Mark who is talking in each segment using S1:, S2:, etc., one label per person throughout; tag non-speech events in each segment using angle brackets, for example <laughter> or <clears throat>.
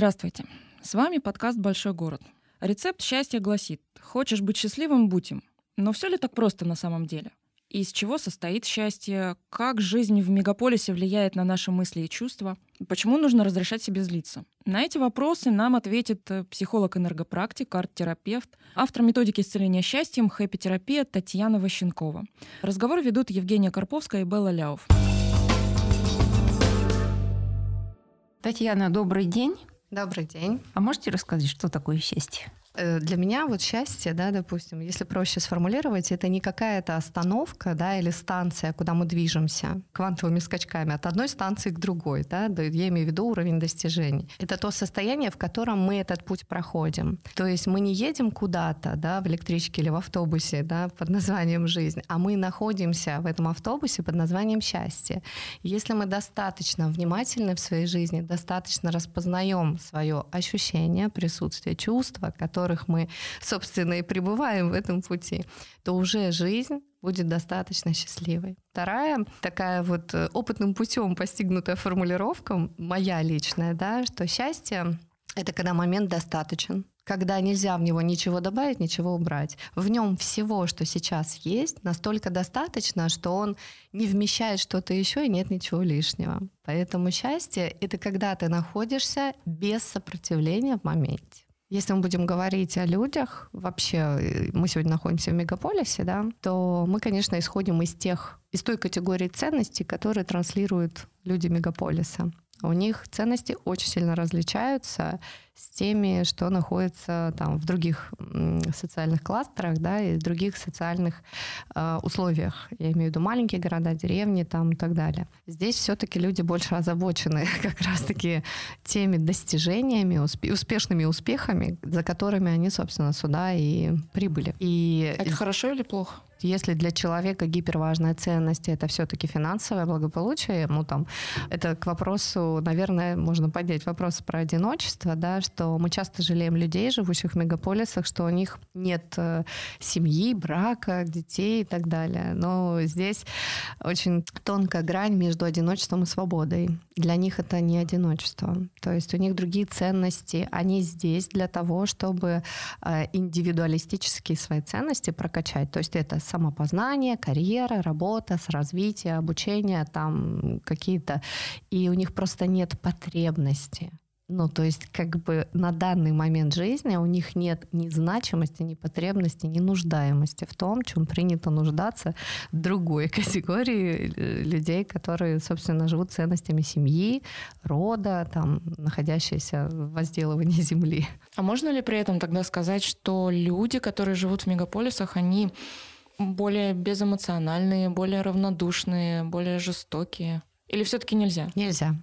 S1: Здравствуйте. С вами подкаст «Большой город». Рецепт счастья гласит «Хочешь быть счастливым – будь им». Но все ли так просто на самом деле? Из чего состоит счастье? Как жизнь в мегаполисе влияет на наши мысли и чувства? Почему нужно разрешать себе злиться? На эти вопросы нам ответит э, психолог-энергопрактик, арт-терапевт, автор методики исцеления счастьем, хэппи-терапия Татьяна Ващенкова. Разговор ведут Евгения Карповская и Белла Ляов.
S2: Татьяна, добрый день.
S3: Добрый день.
S2: А можете рассказать, что такое счастье?
S3: Э, для меня вот счастье, да, допустим, если проще сформулировать, это не какая-то остановка, да, или станция, куда мы движемся квантовыми скачками от одной станции к другой, да, я имею в виду уровень достижений. Это то состояние, в котором мы этот путь проходим. То есть мы не едем куда-то, да, в электричке или в автобусе, да, под названием жизнь, а мы находимся в этом автобусе под названием счастье. Если мы достаточно внимательны в своей жизни, достаточно распознаем свое ощущение, присутствие, чувства, которые которых мы, собственно, и пребываем в этом пути, то уже жизнь будет достаточно счастливой. Вторая такая вот э, опытным путем постигнутая формулировка, моя личная, да, что счастье — это когда момент достаточен, когда нельзя в него ничего добавить, ничего убрать. В нем всего, что сейчас есть, настолько достаточно, что он не вмещает что-то еще и нет ничего лишнего. Поэтому счастье — это когда ты находишься без сопротивления в моменте. Если мы будем говорить о людях, вообще э, мы сегодня находимся в мегаполисе, да, то мы, конечно, исходим из тех, из той категории ценностей, которые транслируют люди мегаполиса. У них ценности очень сильно различаются с теми, что находится там в других социальных кластерах, да, и в других социальных э, условиях. Я имею в виду маленькие города, деревни там и так далее. Здесь все-таки люди больше озабочены <laughs> как раз-таки теми достижениями, успе- успешными успехами, за которыми они, собственно, сюда и прибыли.
S1: И это хорошо или плохо?
S3: Если для человека гиперважная ценность это все-таки финансовое благополучие, ну там это к вопросу, наверное, можно поднять вопрос про одиночество, да, что мы часто жалеем людей, живущих в мегаполисах, что у них нет э, семьи, брака, детей и так далее. Но здесь очень тонкая грань между одиночеством и свободой. Для них это не одиночество. То есть у них другие ценности. Они здесь для того, чтобы э, индивидуалистические свои ценности прокачать. То есть это самопознание, карьера, работа, развитие, обучение, там какие-то. И у них просто нет потребности ну, то есть как бы на данный момент жизни у них нет ни значимости, ни потребности, ни нуждаемости в том, чем принято нуждаться другой <laughs> категории э, людей, которые, собственно, живут ценностями семьи, рода, там, находящиеся в возделывании <laughs> земли.
S1: А можно ли при этом тогда сказать, что люди, которые живут в мегаполисах, они более безэмоциональные, более равнодушные, более жестокие? Или все-таки нельзя?
S3: Нельзя.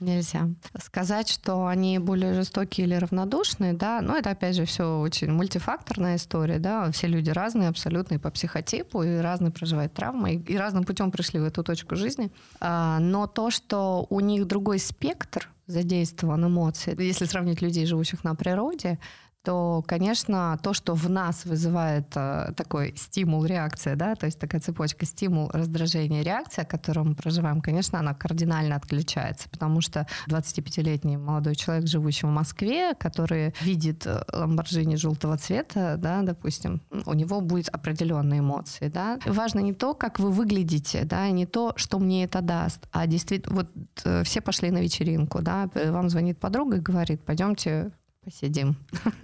S3: Нельзя. Сказать, что они более жестокие или равнодушные, да, но это опять же все очень мультифакторная история, да, все люди разные абсолютно и по психотипу, и разные проживают травмы, и, и разным путем пришли в эту точку жизни. А, но то, что у них другой спектр задействован эмоций, если сравнить людей, живущих на природе, то, конечно, то, что в нас вызывает э, такой стимул, реакция, да, то есть такая цепочка стимул, раздражение, реакция, которую мы проживаем, конечно, она кардинально отключается, потому что 25-летний молодой человек, живущий в Москве, который видит э, ламборджини желтого цвета, да, допустим, у него будет определенные эмоции, да. Важно не то, как вы выглядите, да, не то, что мне это даст, а действительно, вот э, все пошли на вечеринку, да, вам звонит подруга и говорит, пойдемте посидим.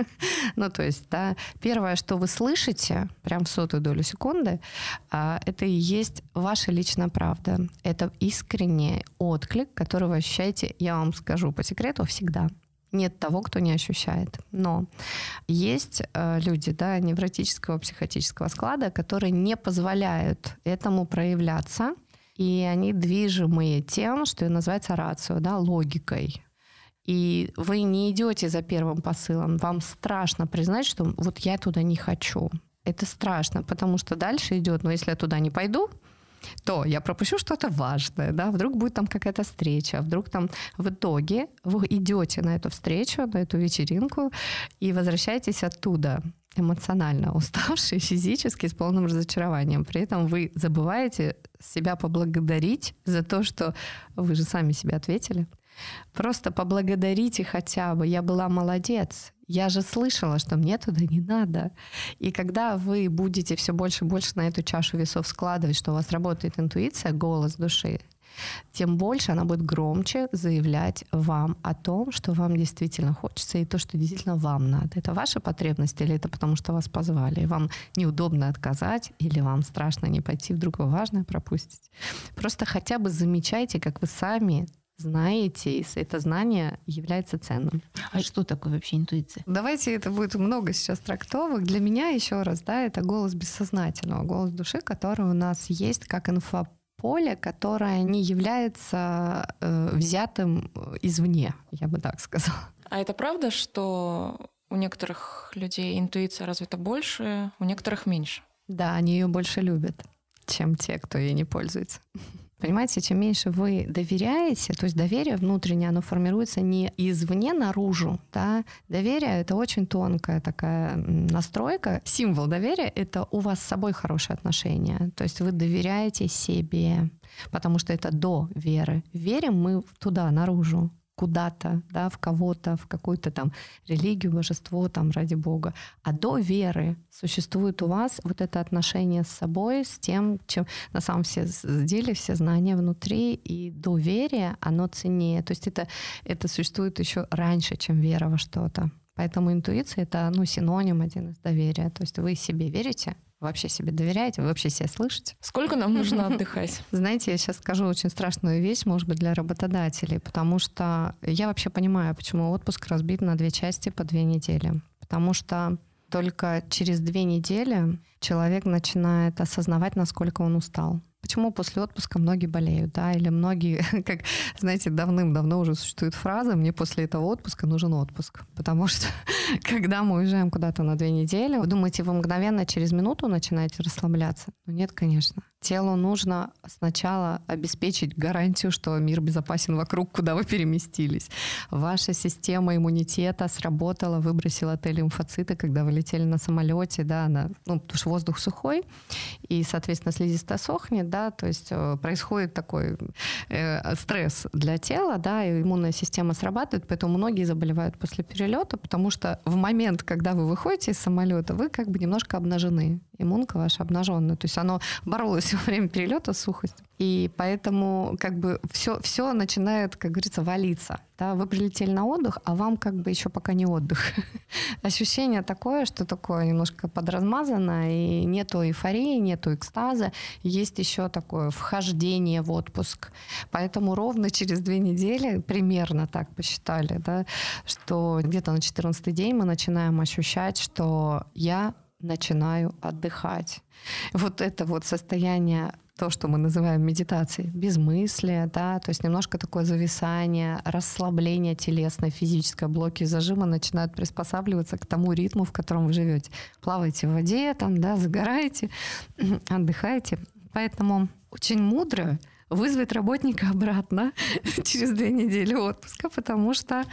S3: <laughs> ну, то есть, да, первое, что вы слышите, прям в сотую долю секунды, а, это и есть ваша личная правда. Это искренний отклик, который вы ощущаете, я вам скажу по секрету, всегда. Нет того, кто не ощущает. Но есть э, люди да, невротического, психотического склада, которые не позволяют этому проявляться, и они движимые тем, что называется рацио, да, логикой и вы не идете за первым посылом, вам страшно признать, что вот я туда не хочу. Это страшно, потому что дальше идет, но если я туда не пойду, то я пропущу что-то важное, да, вдруг будет там какая-то встреча, вдруг там в итоге вы идете на эту встречу, на эту вечеринку и возвращаетесь оттуда эмоционально <laughs> уставший, физически, с полным разочарованием. При этом вы забываете себя поблагодарить за то, что вы же сами себе ответили, Просто поблагодарите хотя бы. Я была молодец. Я же слышала, что мне туда не надо. И когда вы будете все больше и больше на эту чашу весов складывать, что у вас работает интуиция, голос души, тем больше она будет громче заявлять вам о том, что вам действительно хочется и то, что действительно вам надо. Это ваша потребность или это потому, что вас позвали, и вам неудобно отказать или вам страшно не пойти, вдруг вы важное пропустите. Просто хотя бы замечайте, как вы сами знаете, и это знание является ценным.
S2: А что такое вообще интуиция?
S3: Давайте это будет много сейчас трактовок. Для меня еще раз, да, это голос бессознательного, голос души, который у нас есть как инфо поле, которое не является э, взятым э, извне, я бы так сказала.
S1: А это правда, что у некоторых людей интуиция развита больше, у некоторых меньше?
S3: Да, они ее больше любят, чем те, кто ей не пользуется. Понимаете, чем меньше вы доверяете, то есть доверие внутреннее, оно формируется не извне наружу, да, доверие — это очень тонкая такая настройка. Символ доверия — это у вас с собой хорошие отношения, то есть вы доверяете себе, потому что это до веры. Верим мы туда, наружу, куда-то, да, в кого-то, в какую-то там религию, божество, там, ради Бога. А до веры существует у вас вот это отношение с собой, с тем, чем на самом все деле, все знания внутри, и доверие, оно ценнее. То есть это, это существует еще раньше, чем вера во что-то. Поэтому интуиция — это ну, синоним один из доверия. То есть вы себе верите, вообще себе доверяете? Вы вообще себя слышите?
S1: Сколько нам нужно <laughs> отдыхать?
S3: Знаете, я сейчас скажу очень страшную вещь, может быть, для работодателей, потому что я вообще понимаю, почему отпуск разбит на две части по две недели. Потому что только через две недели человек начинает осознавать, насколько он устал. Почему после отпуска многие болеют, да, или многие, <laughs> как, знаете, давным-давно уже существует фраза «мне после этого отпуска нужен отпуск», потому что <laughs> когда мы уезжаем куда-то на две недели, вы думаете, вы мгновенно через минуту начинаете расслабляться? Ну нет, конечно. Телу нужно сначала обеспечить гарантию, что мир безопасен вокруг, куда вы переместились. Ваша система иммунитета сработала, выбросила Т-лимфоциты, когда вы летели на самолете, да, на, ну, потому что воздух сухой, и, соответственно, слизистая сохнет, да, то есть э, происходит такой э, стресс для тела, да, и иммунная система срабатывает, поэтому многие заболевают после перелета, потому что в момент, когда вы выходите из самолета, вы как бы немножко обнажены иммунка ваша обнаженная. То есть оно боролось <laughs> во время перелета с сухостью. И поэтому как бы все, все начинает, как говорится, валиться. Да? Вы прилетели на отдых, а вам как бы еще пока не отдых. <laughs> Ощущение такое, что такое немножко подразмазано, и нету эйфории, нету экстаза. Есть еще такое вхождение в отпуск. Поэтому ровно через две недели, примерно так посчитали, да, что где-то на 14 день мы начинаем ощущать, что я начинаю отдыхать. Вот это вот состояние то, что мы называем медитацией, безмыслие, да, то есть немножко такое зависание, расслабление телесное, физическое, блоки зажима начинают приспосабливаться к тому ритму, в котором вы живете. Плаваете в воде, там, да, загораете, <clears throat> отдыхаете. Поэтому очень мудро вызвать работника обратно <laughs> через две недели отпуска, потому что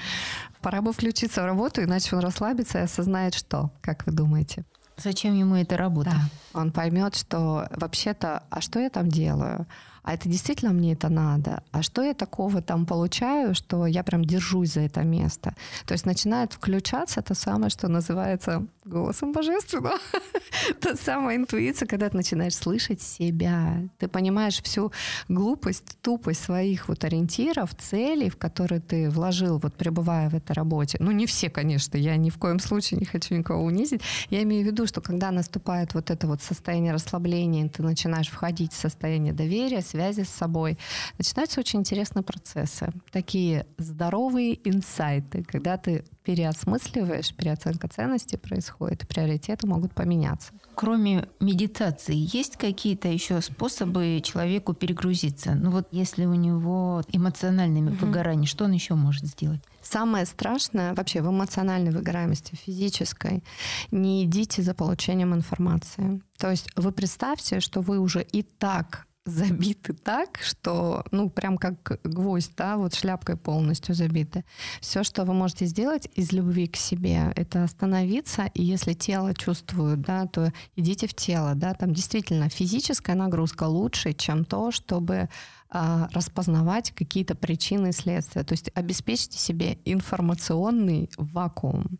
S3: пора бы включиться в работу, иначе он расслабится и осознает, что, как вы думаете?
S2: Зачем ему эта работа?
S3: Да. Он поймет, что вообще-то, а что я там делаю? А это действительно мне это надо? А что я такого там получаю, что я прям держусь за это место? То есть начинает включаться то самое, что называется голосом божественного. <laughs> Та самая интуиция, когда ты начинаешь слышать себя. Ты понимаешь всю глупость, тупость своих вот ориентиров, целей, в которые ты вложил, вот пребывая в этой работе. Ну, не все, конечно, я ни в коем случае не хочу никого унизить. Я имею в виду, что когда наступает вот это вот состояние расслабления, ты начинаешь входить в состояние доверия, связи с собой, начинаются очень интересные процессы. Такие здоровые инсайты, когда ты переосмысливаешь, переоценка ценностей происходит, приоритеты могут поменяться.
S2: Кроме медитации, есть какие-то еще способы человеку перегрузиться? Ну вот если у него эмоциональное угу. выгорание, что он еще может сделать?
S3: Самое страшное вообще в эмоциональной выгораемости, физической, не идите за получением информации. То есть вы представьте, что вы уже и так забиты так, что, ну, прям как гвоздь, да, вот шляпкой полностью забиты. Все, что вы можете сделать из любви к себе, это остановиться, и если тело чувствует, да, то идите в тело, да, там действительно физическая нагрузка лучше, чем то, чтобы распознавать какие-то причины и следствия. То есть обеспечьте себе информационный вакуум.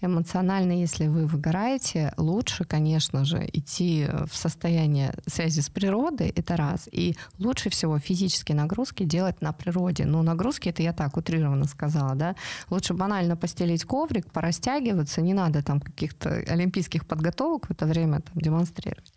S3: Эмоционально, если вы выгораете, лучше, конечно же, идти в состояние связи с природой, это раз. И лучше всего физические нагрузки делать на природе. Ну, нагрузки, это я так утрированно сказала, да. Лучше банально постелить коврик, порастягиваться, не надо там каких-то олимпийских подготовок в это время там, демонстрировать.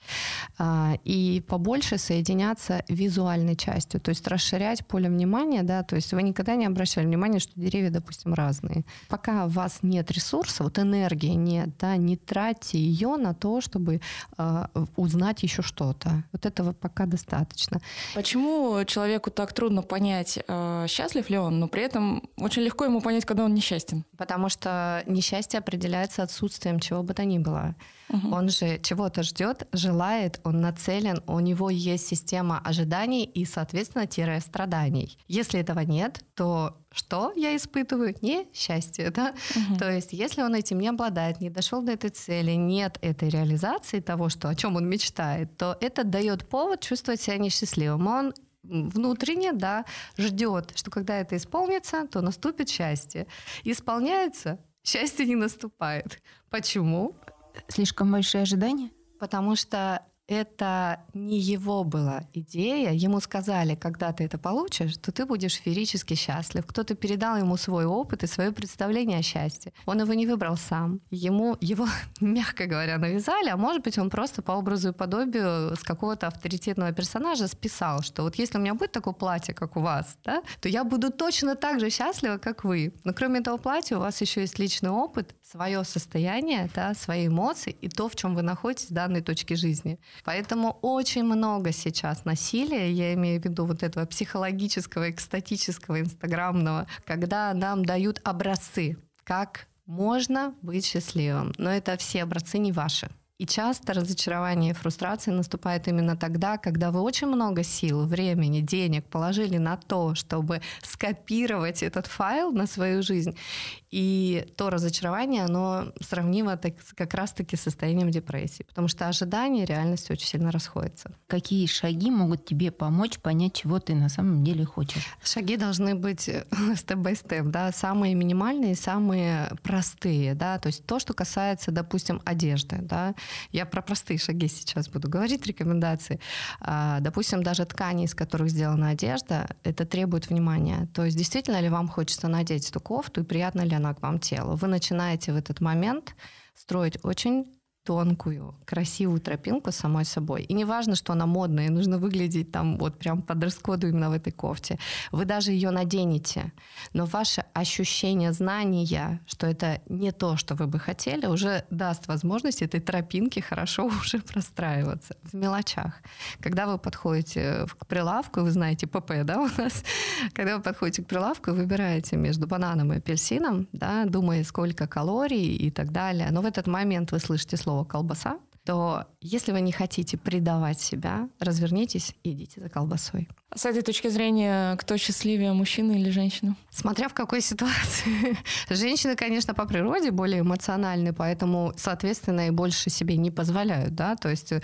S3: А, и побольше соединяться визуальной частью, то есть расширять поле внимания, да, то есть вы никогда не обращали внимания, что деревья, допустим, разные. Пока у вас нет ресурса, вот энергии нет, да, не тратьте ее на то, чтобы э, узнать еще что-то. Вот этого пока достаточно.
S1: Почему человеку так трудно понять, э, счастлив ли он, но при этом очень легко ему понять, когда он несчастен?
S3: Потому что несчастье определяется отсутствием чего бы то ни было. Угу. Он же чего-то ждет, желает, он нацелен, у него есть система ожиданий и, соответственно, тире страданий. Если этого нет, то что я испытываю? Не счастье, да? Угу. То есть, если он этим не обладает, не дошел до этой цели, нет этой реализации того, что, о чем он мечтает, то это дает повод чувствовать себя несчастливым. Он внутренне, да, ждет, что когда это исполнится, то наступит счастье. Исполняется, счастье не наступает. Почему?
S2: Слишком большие ожидания?
S3: Потому что это не его была идея. Ему сказали, когда ты это получишь, то ты будешь феерически счастлив. Кто-то передал ему свой опыт и свое представление о счастье. Он его не выбрал сам. Ему его, <laughs> мягко говоря, навязали, а может быть, он просто по образу и подобию с какого-то авторитетного персонажа списал, что вот если у меня будет такое платье, как у вас, да, то я буду точно так же счастлива, как вы. Но кроме этого платья у вас еще есть личный опыт, свое состояние, да, свои эмоции и то, в чем вы находитесь в данной точке жизни. Поэтому очень много сейчас насилия, я имею в виду вот этого психологического, экстатического, инстаграмного, когда нам дают образцы, как можно быть счастливым. Но это все образцы не ваши. И часто разочарование и фрустрация наступает именно тогда, когда вы очень много сил, времени, денег положили на то, чтобы скопировать этот файл на свою жизнь. И то разочарование, оно сравнимо так, как раз-таки с состоянием депрессии, потому что ожидания и реальность очень сильно расходятся.
S2: Какие шаги могут тебе помочь понять, чего ты на самом деле хочешь?
S3: Шаги должны быть степ-бай-степ, да, самые минимальные, самые простые, да, то есть то, что касается, допустим, одежды, да, я про простые шаги сейчас буду говорить, рекомендации. А, допустим, даже ткани, из которых сделана одежда, это требует внимания. То есть действительно ли вам хочется надеть эту кофту и приятно ли она к вам телу? Вы начинаете в этот момент строить очень тонкую, красивую тропинку самой собой. И не важно, что она модная, нужно выглядеть там вот прям по дресс-коду именно в этой кофте. Вы даже ее наденете, но ваше ощущение знания, что это не то, что вы бы хотели, уже даст возможность этой тропинке хорошо <laughs> уже простраиваться в мелочах. Когда вы подходите к прилавку, вы знаете ПП, да, у нас, <laughs> когда вы подходите к прилавку выбираете между бананом и апельсином, да, думая, сколько калорий и так далее, но в этот момент вы слышите слово слово колбаса, то если вы не хотите предавать себя, развернитесь и идите за колбасой.
S1: С этой точки зрения, кто счастливее, мужчина или женщина?
S3: Смотря в какой ситуации. <laughs> Женщины, конечно, по природе более эмоциональны, поэтому, соответственно, и больше себе не позволяют, да, то есть...
S1: Э,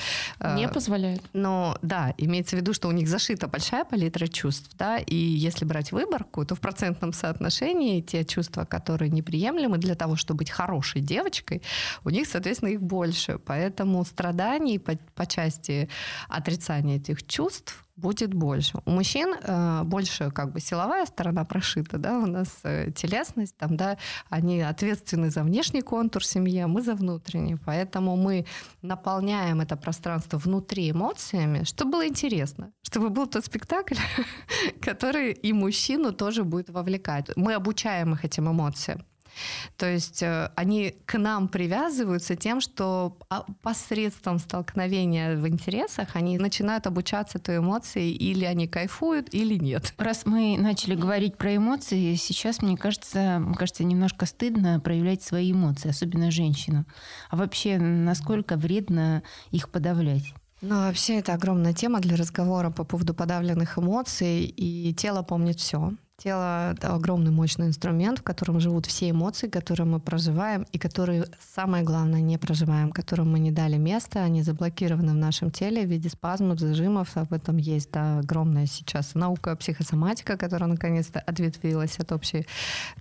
S1: не позволяют.
S3: Но, да, имеется в виду, что у них зашита большая палитра чувств, да, и если брать выборку, то в процентном соотношении те чувства, которые неприемлемы для того, чтобы быть хорошей девочкой, у них, соответственно, их больше. Поэтому страданий по, по части отрицания этих чувств будет больше. У мужчин э, больше как бы силовая сторона прошита, да, у нас э, телесность, там, да, они ответственны за внешний контур семьи, а мы за внутренний. Поэтому мы наполняем это пространство внутри эмоциями, чтобы было интересно, чтобы был тот спектакль, <laughs> который и мужчину тоже будет вовлекать. Мы обучаем их этим эмоциям. То есть э, они к нам привязываются тем, что а, посредством столкновения в интересах они начинают обучаться той эмоции, или они кайфуют, или нет.
S2: Раз мы начали говорить про эмоции, сейчас, мне кажется, мне кажется, немножко стыдно проявлять свои эмоции, особенно женщинам. А вообще, насколько вредно их подавлять?
S3: Ну, вообще, это огромная тема для разговора по поводу подавленных эмоций, и тело помнит все Тело — это огромный мощный инструмент, в котором живут все эмоции, которые мы проживаем, и которые, самое главное, не проживаем, которым мы не дали места, они заблокированы в нашем теле в виде спазмов, зажимов. Об этом есть да, огромная сейчас наука психосоматика, которая наконец-то ответвилась от общей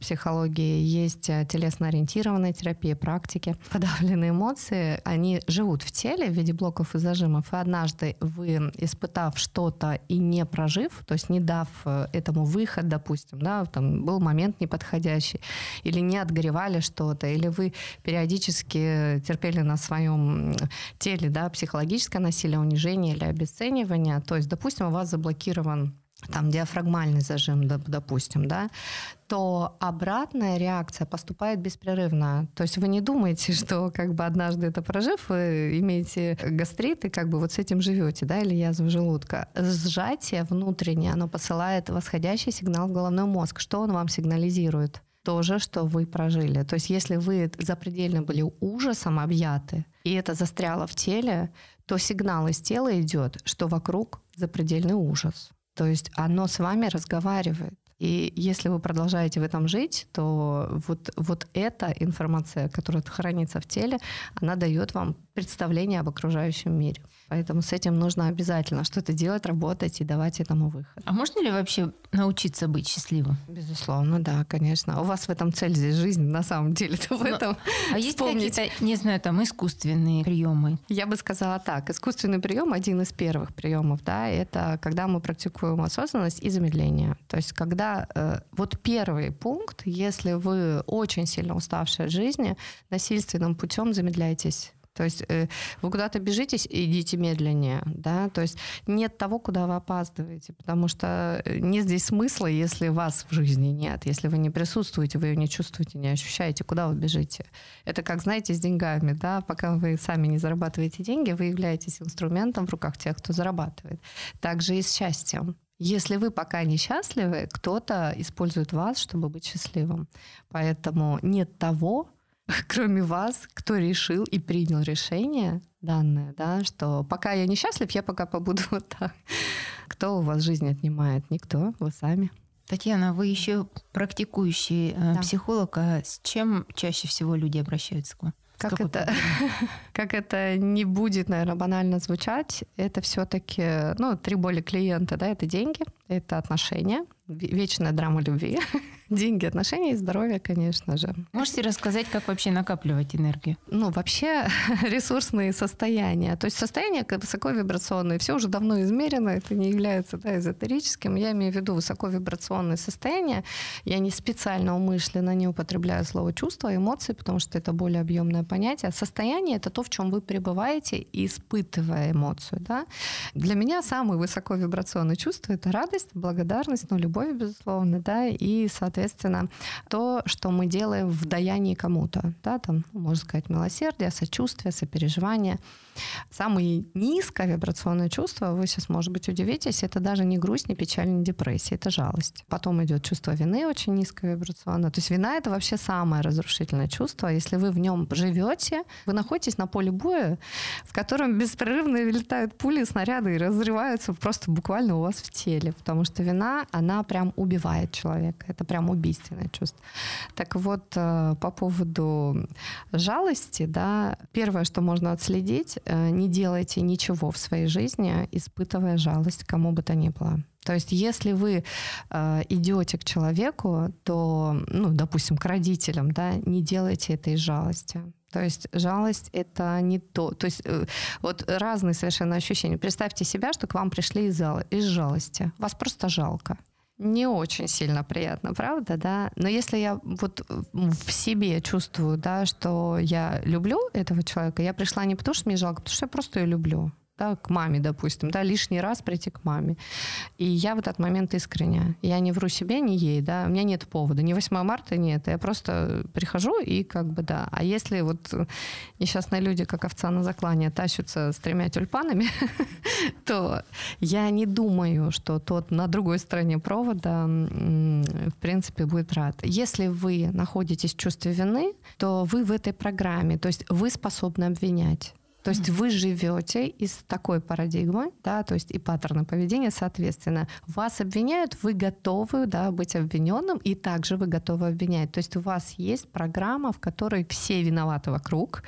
S3: психологии. Есть э, телесно-ориентированная терапия, практики. <laughs> Подавленные эмоции, они живут в теле в виде блоков и зажимов, и однажды вы, испытав что-то и не прожив, то есть не дав э, этому выход, допустим, допустим, да, там был момент неподходящий, или не отгоревали что-то, или вы периодически терпели на своем теле, да, психологическое насилие, унижение или обесценивание, то есть, допустим, у вас заблокирован там диафрагмальный зажим, допустим, да, то обратная реакция поступает беспрерывно. То есть вы не думаете, <laughs> что как бы однажды это прожив, вы имеете гастрит и как бы вот с этим живете, да, или язву желудка. Сжатие внутреннее, оно посылает восходящий сигнал в головной мозг. Что он вам сигнализирует? То же, что вы прожили. То есть если вы запредельно были ужасом объяты, и это застряло в теле, то сигнал из тела идет, что вокруг запредельный ужас. То есть оно с вами разговаривает. И если вы продолжаете в этом жить, то вот, вот эта информация, которая хранится в теле, она дает вам представление об окружающем мире. Поэтому с этим нужно обязательно что-то делать, работать и давать этому выход.
S2: А можно ли вообще научиться быть счастливым?
S3: Безусловно, да, конечно. У вас в этом цель здесь жизнь, на самом деле. -то в этом
S2: а есть какие-то, не знаю, там искусственные приемы?
S3: Я бы сказала так. Искусственный прием один из первых приемов, да, это когда мы практикуем осознанность и замедление. То есть когда э, вот первый пункт, если вы очень сильно уставшие от жизни, насильственным путем замедляйтесь то есть э, вы куда-то бежите, идите медленнее, да, то есть нет того, куда вы опаздываете, потому что э, нет здесь смысла, если вас в жизни нет, если вы не присутствуете, вы ее не чувствуете, не ощущаете, куда вы бежите. Это как, знаете, с деньгами, да, пока вы сами не зарабатываете деньги, вы являетесь инструментом в руках тех, кто зарабатывает. Также и с счастьем. Если вы пока не счастливы, кто-то использует вас, чтобы быть счастливым. Поэтому нет того, <laughs> кроме вас, кто решил и принял решение данное, да, что пока я несчастлив, я пока побуду <laughs> вот так. Кто у вас жизнь отнимает? Никто, вы сами.
S2: Татьяна, вы еще практикующий э, да. психолог. А с чем чаще всего люди обращаются к вам?
S3: Как это, <laughs> как это не будет, наверное, банально звучать, это все-таки, ну, три боли клиента, да, это деньги, это отношения, вечная драма любви, <laughs> деньги, отношения и здоровье, конечно же.
S2: Можете рассказать, как вообще накапливать энергию?
S3: Ну, вообще <laughs> ресурсные состояния. То есть состояние высоковибрационное, все уже давно измерено, это не является да, эзотерическим. Я имею в виду высоковибрационные состояния. Я не специально умышленно не употребляю слово чувства, эмоции, потому что это более объемное понятие. Состояние — это то, чем вы пребываете, испытывая эмоцию. Да? Для меня самые высоковибрационные чувства — это радость, благодарность, ну, любовь, безусловно, да, и, соответственно, то, что мы делаем в даянии кому-то, да, там, можно сказать, милосердие, сочувствие, сопереживание. Самое низкое вибрационное чувство, вы сейчас, может быть, удивитесь, это даже не грусть, не печаль, не депрессия, это жалость. Потом идет чувство вины, очень низкое вибрационное. То есть вина это вообще самое разрушительное чувство. Если вы в нем живете, вы находитесь на поле боя, в котором беспрерывно летают пули, снаряды и разрываются просто буквально у вас в теле, потому что вина, она прям убивает человека. Это прям убийственное чувство. Так вот, э, по поводу жалости, да, первое, что можно отследить, э, не делайте ничего в своей жизни, испытывая жалость кому бы то ни было. То есть, если вы э, идете к человеку, то, ну, допустим, к родителям, да, не делайте это из жалости. То есть жалость это не то. То есть э, вот разные совершенно ощущения. Представьте себя, что к вам пришли из, из жалости. Вас просто жалко не очень сильно приятно, правда, да? Но если я вот в себе чувствую, да, что я люблю этого человека, я пришла не потому, что мне жалко, а потому что я просто ее люблю да, к маме, допустим, да, лишний раз прийти к маме. И я в этот момент искренне. Я не вру себе, не ей, да, у меня нет повода. Не 8 марта нет, я просто прихожу и как бы, да. А если вот несчастные люди, как овца на заклане, тащатся с тремя тюльпанами, <laughs> то я не думаю, что тот на другой стороне провода, в принципе, будет рад. Если вы находитесь в чувстве вины, то вы в этой программе, то есть вы способны обвинять То есть вы живете из такой парадигмы, да, то есть и паттерны поведения, соответственно, вас обвиняют, вы готовы, да, быть обвиненным, и также вы готовы обвинять. То есть у вас есть программа, в которой все виноваты вокруг,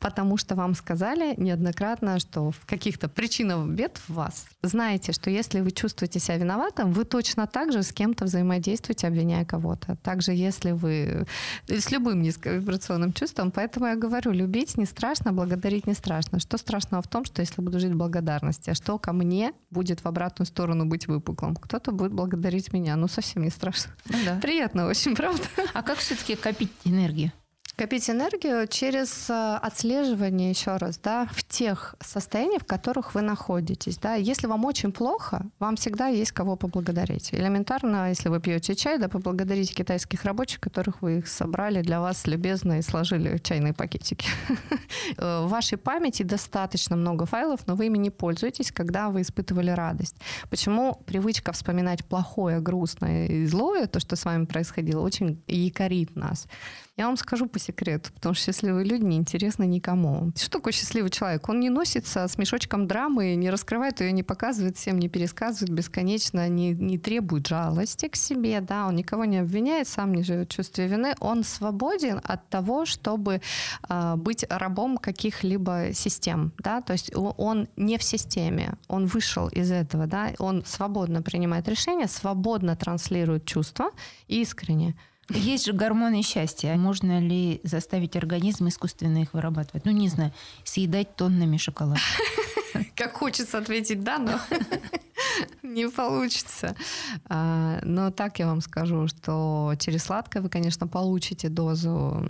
S3: потому что вам сказали неоднократно, что в каких-то причинах бед в вас. Знаете, что если вы чувствуете себя виноватым, вы точно так же с кем-то взаимодействуете, обвиняя кого-то. Также если вы с любым низковибрационным чувством, поэтому я говорю, любить не страшно, благодарить не страшно. Что страшного в том, что если буду жить в благодарности, а что ко мне будет в обратную сторону быть выпуклым? Кто-то будет благодарить меня, ну совсем не страшно. Ну, да. Приятно очень, правда?
S2: А как все-таки копить энергию?
S3: Копить энергию через э, отслеживание еще раз, да, в тех состояниях, в которых вы находитесь, да. Если вам очень плохо, вам всегда есть кого поблагодарить. Элементарно, если вы пьете чай, да, поблагодарите китайских рабочих, которых вы их собрали для вас любезно и сложили в чайные пакетики. <laughs> Э, в вашей памяти достаточно много файлов, но вы ими не пользуетесь, когда вы испытывали радость. Почему привычка вспоминать плохое, грустное и злое, то, что с вами происходило, очень якорит нас? Я вам скажу по секрету, потому что счастливые люди не интересны никому. Что такое счастливый человек? Он не носится с мешочком драмы, не раскрывает ее, не показывает всем, не пересказывает бесконечно, не, не требует жалости к себе, да, он никого не обвиняет, сам не живет в чувстве вины. Он свободен от того, чтобы э, быть рабом каких-либо систем, да, то есть он не в системе, он вышел из этого, да, он свободно принимает решения, свободно транслирует чувства искренне.
S2: Есть же гормоны счастья. Можно ли заставить организм искусственно их вырабатывать? Ну, не знаю, съедать тоннами шоколад. <laughs>
S3: Как хочется ответить «да», но <laughs> не получится. А, но так я вам скажу, что через сладкое вы, конечно, получите дозу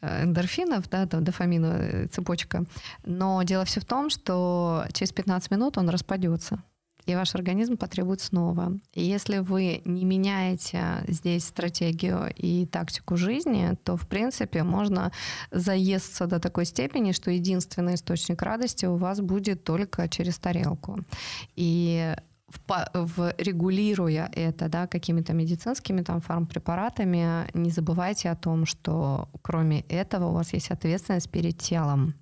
S3: э, эндорфинов, да, дофаминовая цепочка. Но дело все в том, что через 15 минут он распадется и ваш организм потребует снова. И если вы не меняете здесь стратегию и тактику жизни, то, в принципе, можно заесться до такой степени, что единственный источник радости у вас будет только через тарелку. И в, в, регулируя это да, какими-то медицинскими там, фармпрепаратами, не забывайте о том, что кроме этого у вас есть ответственность перед телом.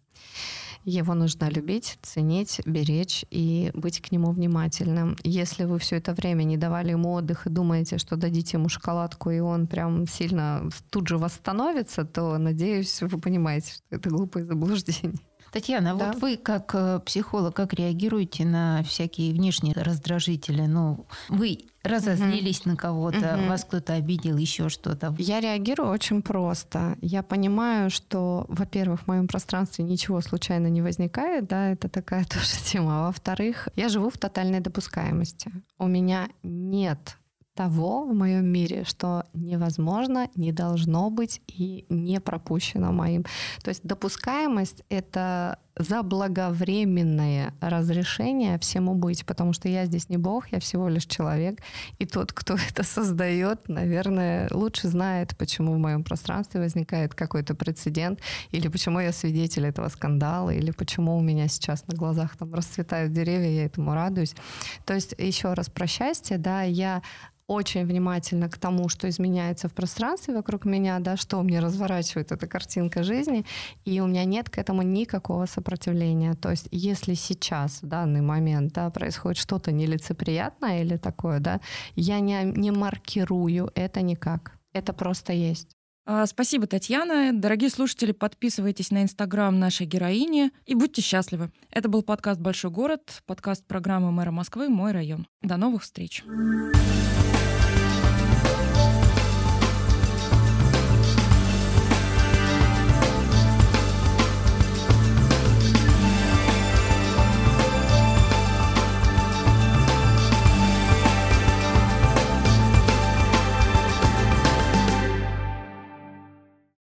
S3: Его нужно любить, ценить, беречь и быть к нему внимательным. Если вы все это время не давали ему отдых и думаете, что дадите ему шоколадку, и он прям сильно тут же восстановится, то, надеюсь, вы понимаете, что это глупое заблуждение.
S2: Татьяна, да? вот вы как э, психолог, как реагируете на всякие внешние раздражители? Ну, вы разозлились угу. на кого-то, угу. вас кто-то обидел, еще что-то.
S3: Я реагирую очень просто. Я понимаю, что, во-первых, в моем пространстве ничего случайно не возникает, да, это такая <laughs> тоже тема. А во-вторых, я живу в тотальной допускаемости. У меня нет того в моем мире, что невозможно, не должно быть и не пропущено моим. То есть допускаемость — это заблаговременное разрешение всему быть, потому что я здесь не Бог, я всего лишь человек, и тот, кто <laughs> это создает, наверное, лучше знает, почему в моем пространстве возникает какой-то прецедент, или почему я свидетель этого скандала, или почему у меня сейчас на глазах там расцветают деревья, я этому радуюсь. То есть еще раз про счастье, да, я очень внимательно к тому, что изменяется в пространстве вокруг меня, да, что мне разворачивает эта картинка жизни, и у меня нет к этому никакого сопротивления. То есть если сейчас, в данный момент, да, происходит что-то нелицеприятное или такое, да, я не, не маркирую это никак. Это просто есть.
S1: А, спасибо, Татьяна. Дорогие слушатели, подписывайтесь на инстаграм нашей героини и будьте счастливы. Это был подкаст «Большой город», подкаст программы мэра Москвы «Мой район». До новых встреч.